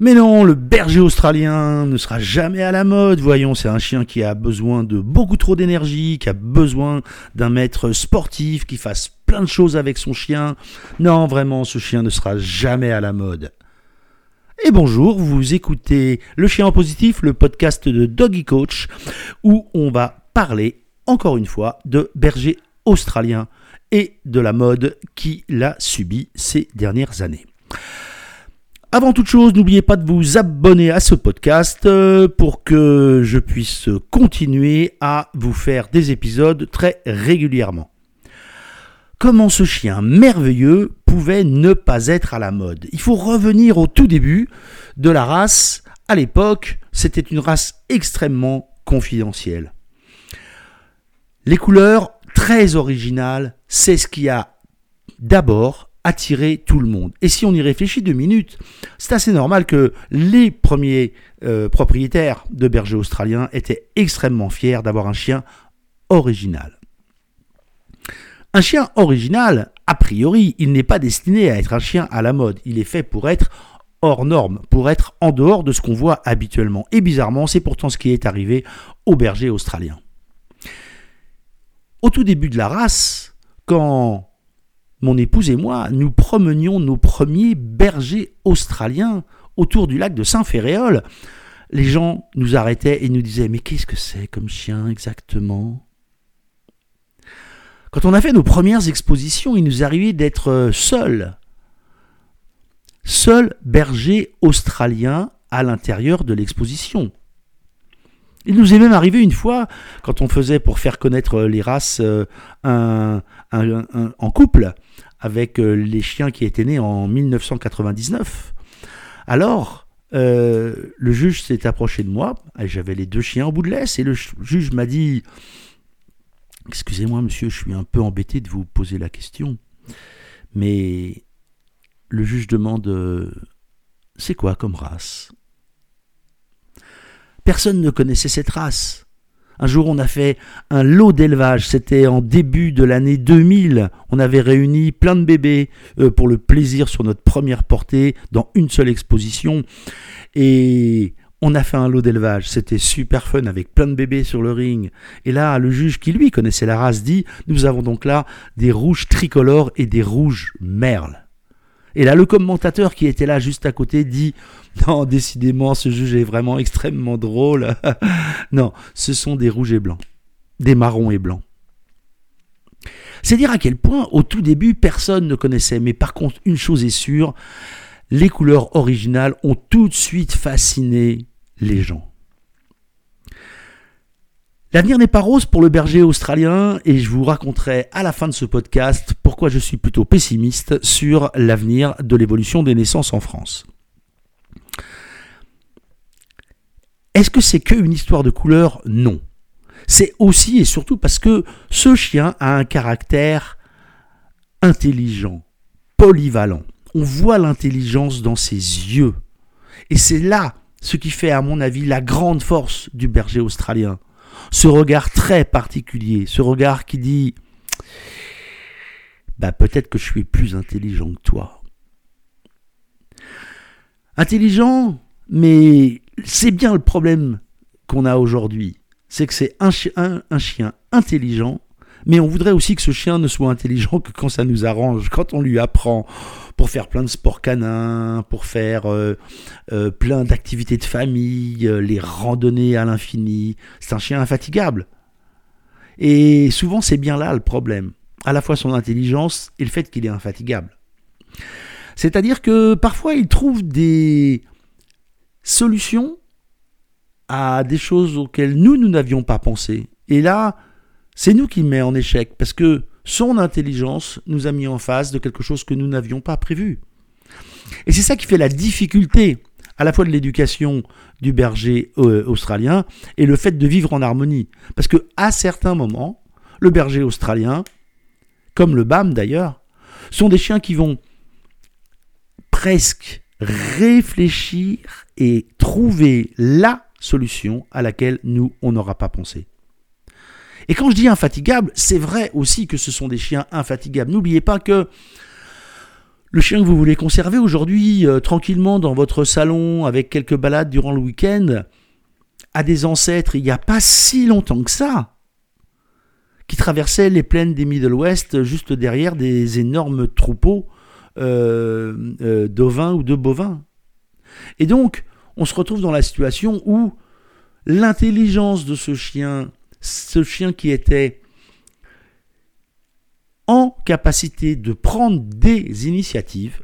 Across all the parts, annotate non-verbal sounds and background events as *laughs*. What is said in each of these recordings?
Mais non, le berger australien ne sera jamais à la mode. Voyons, c'est un chien qui a besoin de beaucoup trop d'énergie, qui a besoin d'un maître sportif, qui fasse plein de choses avec son chien. Non, vraiment, ce chien ne sera jamais à la mode. Et bonjour, vous écoutez Le Chien en Positif, le podcast de Doggy Coach, où on va parler, encore une fois, de berger australien et de la mode qui l'a subi ces dernières années. Avant toute chose, n'oubliez pas de vous abonner à ce podcast euh, pour que je puisse continuer à vous faire des épisodes très régulièrement. Comment ce chien merveilleux pouvait ne pas être à la mode? Il faut revenir au tout début de la race. À l'époque, c'était une race extrêmement confidentielle. Les couleurs très originales, c'est ce qui a d'abord attirer tout le monde. Et si on y réfléchit deux minutes, c'est assez normal que les premiers euh, propriétaires de bergers australiens étaient extrêmement fiers d'avoir un chien original. Un chien original, a priori, il n'est pas destiné à être un chien à la mode. Il est fait pour être hors norme, pour être en dehors de ce qu'on voit habituellement. Et bizarrement, c'est pourtant ce qui est arrivé au berger australien. Au tout début de la race, quand mon épouse et moi, nous promenions nos premiers bergers australiens autour du lac de Saint-Féréol. Les gens nous arrêtaient et nous disaient Mais qu'est-ce que c'est comme chien exactement? Quand on a fait nos premières expositions, il nous arrivait d'être seuls. Seul berger australien à l'intérieur de l'exposition. Il nous est même arrivé une fois, quand on faisait pour faire connaître les races euh, en couple, avec euh, les chiens qui étaient nés en 1999. Alors, euh, le juge s'est approché de moi, j'avais les deux chiens au bout de laisse, et le juge m'a dit Excusez-moi, monsieur, je suis un peu embêté de vous poser la question, mais le juge demande C'est quoi comme race? Personne ne connaissait cette race. Un jour, on a fait un lot d'élevage. C'était en début de l'année 2000. On avait réuni plein de bébés euh, pour le plaisir sur notre première portée dans une seule exposition. Et on a fait un lot d'élevage. C'était super fun avec plein de bébés sur le ring. Et là, le juge qui lui connaissait la race dit Nous avons donc là des rouges tricolores et des rouges merles. Et là, le commentateur qui était là juste à côté dit *laughs* Non, décidément, ce juge est vraiment extrêmement drôle. *laughs* non, ce sont des rouges et blancs, des marrons et blancs. C'est dire à quel point, au tout début, personne ne connaissait. Mais par contre, une chose est sûre les couleurs originales ont tout de suite fasciné les gens. L'avenir n'est pas rose pour le berger australien et je vous raconterai à la fin de ce podcast pourquoi je suis plutôt pessimiste sur l'avenir de l'évolution des naissances en France. Est-ce que c'est qu'une histoire de couleur? Non. C'est aussi et surtout parce que ce chien a un caractère intelligent, polyvalent. On voit l'intelligence dans ses yeux. Et c'est là ce qui fait, à mon avis, la grande force du berger australien ce regard très particulier, ce regard qui dit bah peut-être que je suis plus intelligent que toi. Intelligent, mais c'est bien le problème qu'on a aujourd'hui. C'est que c'est un, un, chien intelligent, mais on voudrait aussi que ce chien ne soit intelligent que quand ça nous arrange, quand on lui apprend pour faire plein de sports canins, pour faire euh, euh, plein d'activités de famille, euh, les randonnées à l'infini. C'est un chien infatigable. Et souvent, c'est bien là le problème. À la fois son intelligence et le fait qu'il est infatigable. C'est-à-dire que parfois, il trouve des solutions à des choses auxquelles nous, nous n'avions pas pensé. Et là, c'est nous qui met en échec, parce que son intelligence nous a mis en face de quelque chose que nous n'avions pas prévu. Et c'est ça qui fait la difficulté à la fois de l'éducation du berger euh, australien et le fait de vivre en harmonie. Parce que à certains moments, le berger australien, comme le BAM d'ailleurs, sont des chiens qui vont presque réfléchir et trouver la solution à laquelle nous, on n'aura pas pensé. Et quand je dis infatigable, c'est vrai aussi que ce sont des chiens infatigables. N'oubliez pas que Le chien que vous voulez conserver aujourd'hui euh, tranquillement dans votre salon avec quelques balades durant le week-end a des ancêtres il n'y a pas si longtemps que ça qui traversaient les plaines des Middle West juste derrière des énormes troupeaux euh, euh, d'ovins ou de bovins. Et donc, on se retrouve dans la situation où l'intelligence de ce chien, ce chien qui était en capacité de prendre des initiatives,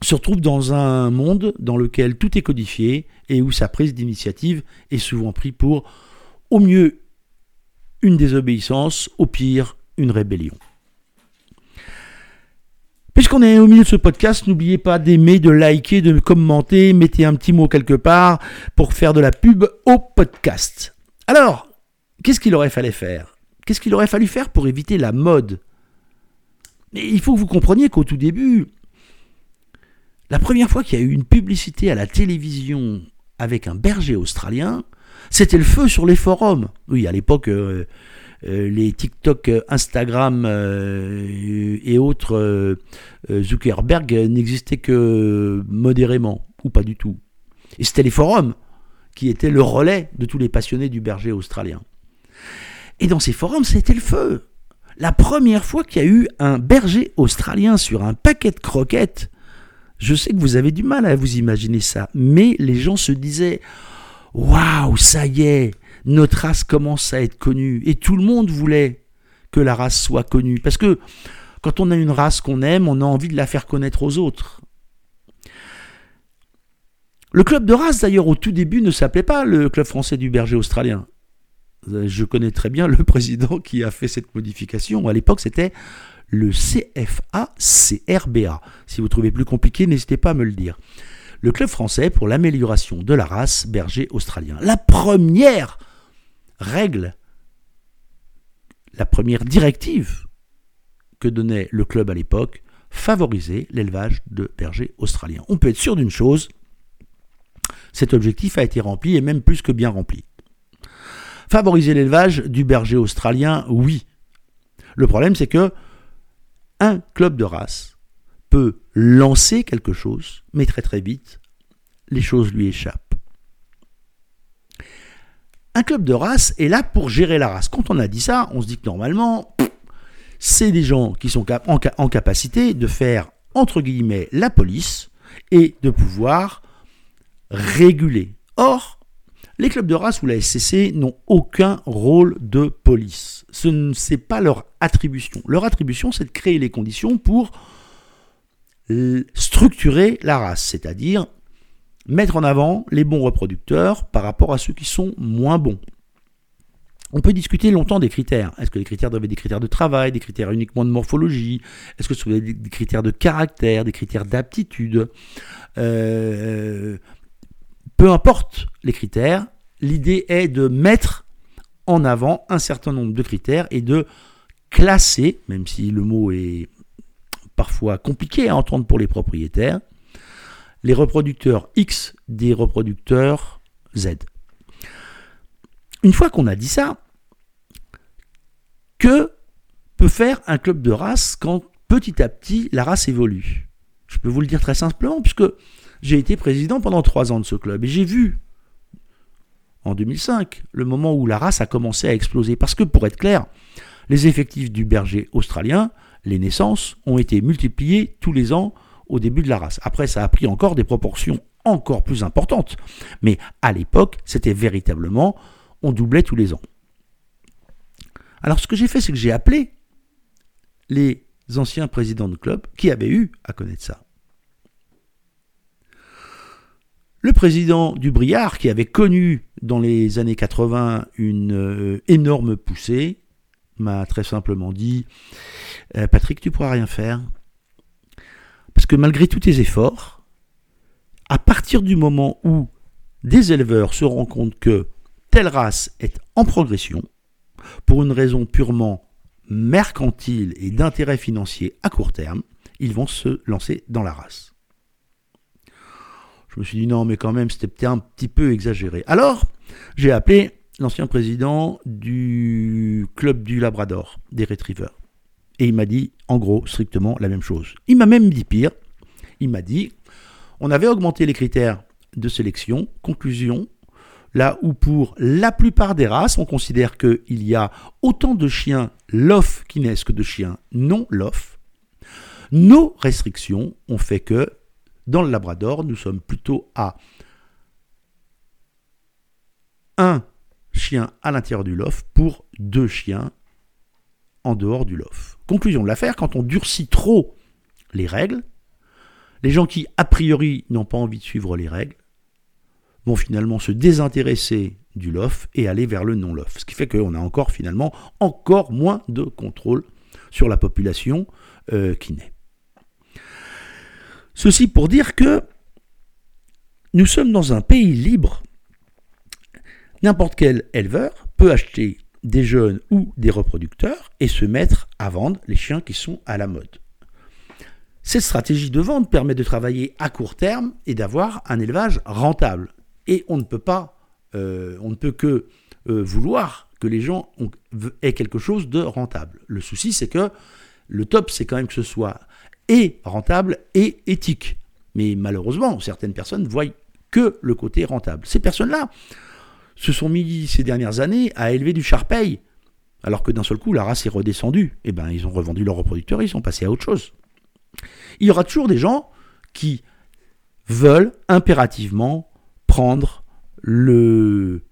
se retrouve dans un monde dans lequel tout est codifié et où sa prise d'initiative est souvent prise pour, au mieux, une désobéissance, au pire, une rébellion. Puisqu'on est au milieu de ce podcast, n'oubliez pas d'aimer, de liker, de commenter, mettez un petit mot quelque part pour faire de la pub au podcast. Alors, qu'est-ce qu'il aurait fallu faire? Qu'est-ce qu'il aurait fallu faire pour éviter la mode? Mais il faut que vous compreniez qu'au tout début, la première fois qu'il y a eu une publicité à la télévision avec un berger australien, c'était le feu sur les forums. Oui, à l'époque, euh, euh, les TikTok, euh, Instagram et autres Zuckerberg n'existaient que modérément, ou pas du tout. Et c'était les forums qui étaient le relais de tous les passionnés du berger australien. Et dans ces forums, c'était le feu. La première fois qu'il y a eu un berger australien sur un paquet de croquettes, je sais que vous avez du mal à vous imaginer ça, mais les gens se disaient Waouh, ça y est, notre race commence à être connue. Et tout le monde voulait que la race soit connue. Parce que quand on a une race qu'on aime, on a envie de la faire connaître aux autres. Le club de race, d'ailleurs, au tout début, ne s'appelait pas le club français du berger australien. Je connais très bien le *laughs* président qui a fait cette modification. À l'époque, c'était le CFA-CRBA. Si vous trouvez plus compliqué, n'hésitez pas à me le dire. Le club français pour l'amélioration de la race berger australien. La première règle, la première directive que donnait le club à l'époque, favoriser l'élevage de bergers australiens. On peut être sûr d'une chose, cet objectif a été rempli et même plus que bien rempli. Favoriser l'élevage du berger australien, oui. Le problème, c'est que un club de race peut lancer quelque chose, mais très très vite, les choses lui échappent. Un club de race est là pour gérer la race. Quand on a dit ça, on se dit que normalement, c'est des gens qui sont en, capacité de faire, entre guillemets, la police et de pouvoir réguler. Or, les clubs de race ou la SCC n'ont aucun rôle de police. Ce n'est pas leur attribution. Leur attribution, c'est de créer les conditions pour structurer la race, c'est-à-dire mettre en avant les bons reproducteurs par rapport à ceux qui sont moins bons. On peut discuter longtemps des critères. Est-ce que les critères doivent être des critères de travail, des critères uniquement de morphologie? Est-ce que ce sont des critères de caractère, des critères d'aptitude? Euh, Peu importe les critères, l'idée est de mettre en avant un certain nombre de critères et de classer, même si le mot est parfois compliqué à entendre pour les propriétaires, les reproducteurs X des reproducteurs Z. Une fois qu'on a dit ça, que peut faire un club de race quand petit à petit la race évolue? Je peux vous le dire très simplement, puisque j'ai été président pendant trois ans de ce club et j'ai vu en 2005 le moment où la race a commencé à exploser. Parce que pour être clair, les effectifs du berger australien, les naissances, ont été multipliés tous les ans au début de la race. Après, ça a pris encore des proportions encore plus importantes. Mais à l'époque, c'était véritablement, on doublait tous les ans. Alors ce que j'ai fait, c'est que j'ai appelé les anciens présidents de club qui avaient eu à connaître ça. Le président du Briard, qui avait connu dans les années 80 une euh, énorme poussée, m'a très simplement dit euh, Patrick, tu pourras rien faire. Parce que malgré tous tes efforts, à partir du moment où des éleveurs se rendent compte que telle race est en progression, pour une raison purement mercantile et d'intérêt financier à court terme, ils vont se lancer dans la race. Je me suis dit non, mais quand même, c'était peut-être un petit peu exagéré. Alors, j'ai appelé l'ancien président du club du Labrador, des Retrievers. Et il m'a dit, en gros, strictement la même chose. Il m'a même dit pire. Il m'a dit, on avait augmenté les critères de sélection. Conclusion, là où pour la plupart des races, on considère qu'il y a autant de chiens lof qui naissent que de chiens non lof, nos restrictions ont fait que dans le Labrador, nous sommes plutôt à un chien à l'intérieur du lof pour deux chiens en dehors du lof. Conclusion de l'affaire, quand on durcit trop les règles, les gens qui, a priori, n'ont pas envie de suivre les règles, vont finalement se désintéresser du LOF et aller vers le non-LOF. Ce qui fait qu'on a encore finalement encore moins de contrôle sur la population euh, qui naît. Ceci pour dire que nous sommes dans un pays libre. N'importe quel éleveur peut acheter des jeunes ou des reproducteurs et se mettre à vendre les chiens qui sont à la mode. Cette stratégie de vente permet de travailler à court terme et d'avoir un élevage rentable. Et on ne peut pas, euh, on ne peut que euh, vouloir que les gens aient quelque chose de rentable. Le souci, c'est que le top, c'est quand même que ce soit et rentable et éthique. Mais malheureusement, certaines personnes voient que le côté rentable. Ces personnes-là se sont mis ces dernières années à élever du charpeil, alors que d'un seul coup, la race est redescendue. Eh bien, ils ont revendu leurs reproducteurs, ils sont passés à autre chose. Il y aura toujours des gens qui veulent impérativement prendre le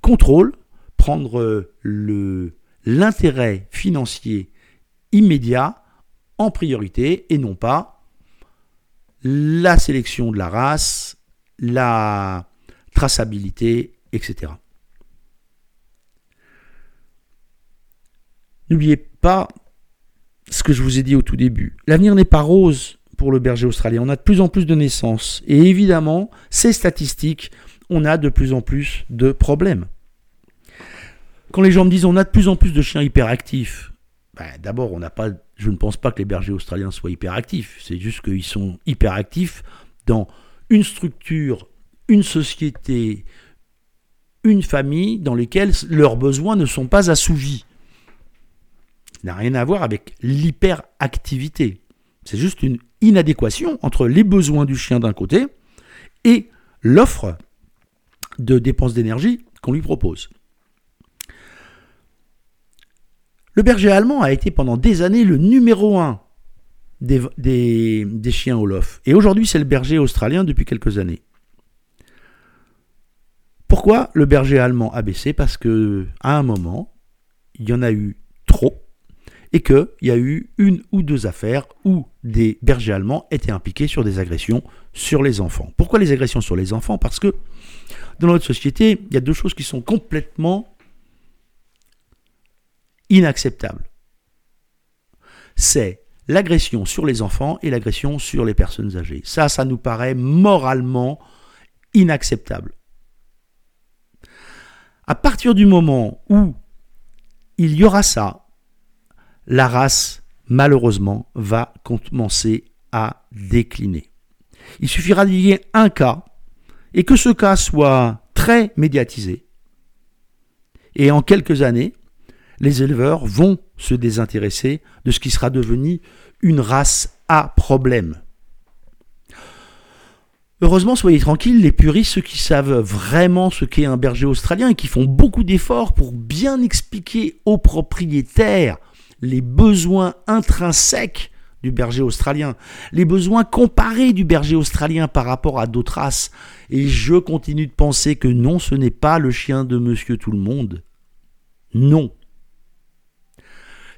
contrôle, prendre le, l'intérêt financier immédiat en priorité et non pas la sélection de la race, la traçabilité, etc. N'oubliez pas ce que je vous ai dit au tout début. L'avenir n'est pas rose pour le berger australien. On a de plus en plus de naissances. Et évidemment, ces statistiques, on a de plus en plus de problèmes. Quand les gens me disent on a de plus en plus de chiens hyperactifs, ben, d'abord, on n'a pas, je ne pense pas que les bergers australiens soient hyperactifs. C'est juste qu'ils sont hyperactifs dans une structure, une société, une famille dans lesquelles leurs besoins ne sont pas assouvis. Ça n'a rien à voir avec l'hyperactivité. C'est juste une inadéquation entre les besoins du chien d'un côté et l'offre de dépenses d'énergie qu'on lui propose. Le berger allemand a été pendant des années le numéro un des, chiens au lof. Et aujourd'hui, c'est le berger australien depuis quelques années. Pourquoi le berger allemand a baissé? Parce que à un moment, il y en a eu trop et qu'il y a eu une ou deux affaires où des bergers allemands étaient impliqués sur des agressions sur les enfants. Pourquoi les agressions sur les enfants? Parce que dans notre société, il y a deux choses qui sont complètement inacceptables. C'est l'agression sur les enfants et l'agression sur les personnes âgées. Ça, ça nous paraît moralement inacceptable. À partir du moment où il y aura ça, la race, malheureusement, va commencer à décliner. Il suffira d'y un cas, et que ce cas soit très médiatisé. Et en quelques années, les éleveurs vont se désintéresser de ce qui sera devenu une race à problème. Heureusement, soyez tranquilles, les puristes, ceux qui savent vraiment ce qu'est un berger australien et qui font beaucoup d'efforts pour bien expliquer aux propriétaires les besoins intrinsèques du berger australien, les besoins comparés du berger australien par rapport à d'autres races. Et je continue de penser que non, ce n'est pas le chien de monsieur tout le monde. Non.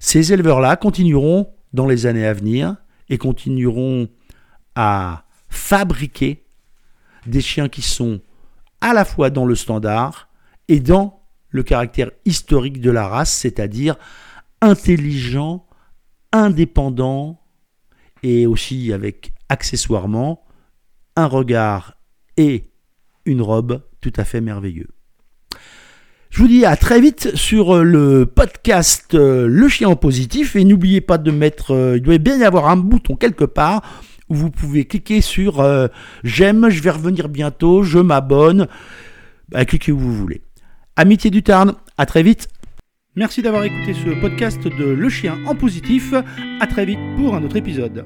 Ces éleveurs-là continueront dans les années à venir et continueront à fabriquer des chiens qui sont à la fois dans le standard et dans le caractère historique de la race, c'est-à-dire intelligent, indépendant et aussi avec accessoirement un regard et une robe tout à fait merveilleux. Je vous dis à très vite sur le podcast euh, Le Chien en positif et n'oubliez pas de mettre, euh, il doit bien y avoir un bouton quelque part où vous pouvez cliquer sur euh, j'aime, je vais revenir bientôt, je m'abonne, bah, cliquez où vous voulez. Amitié du Tarn, à très vite. Merci d'avoir écouté ce podcast de Le Chien en positif. À très vite pour un autre épisode.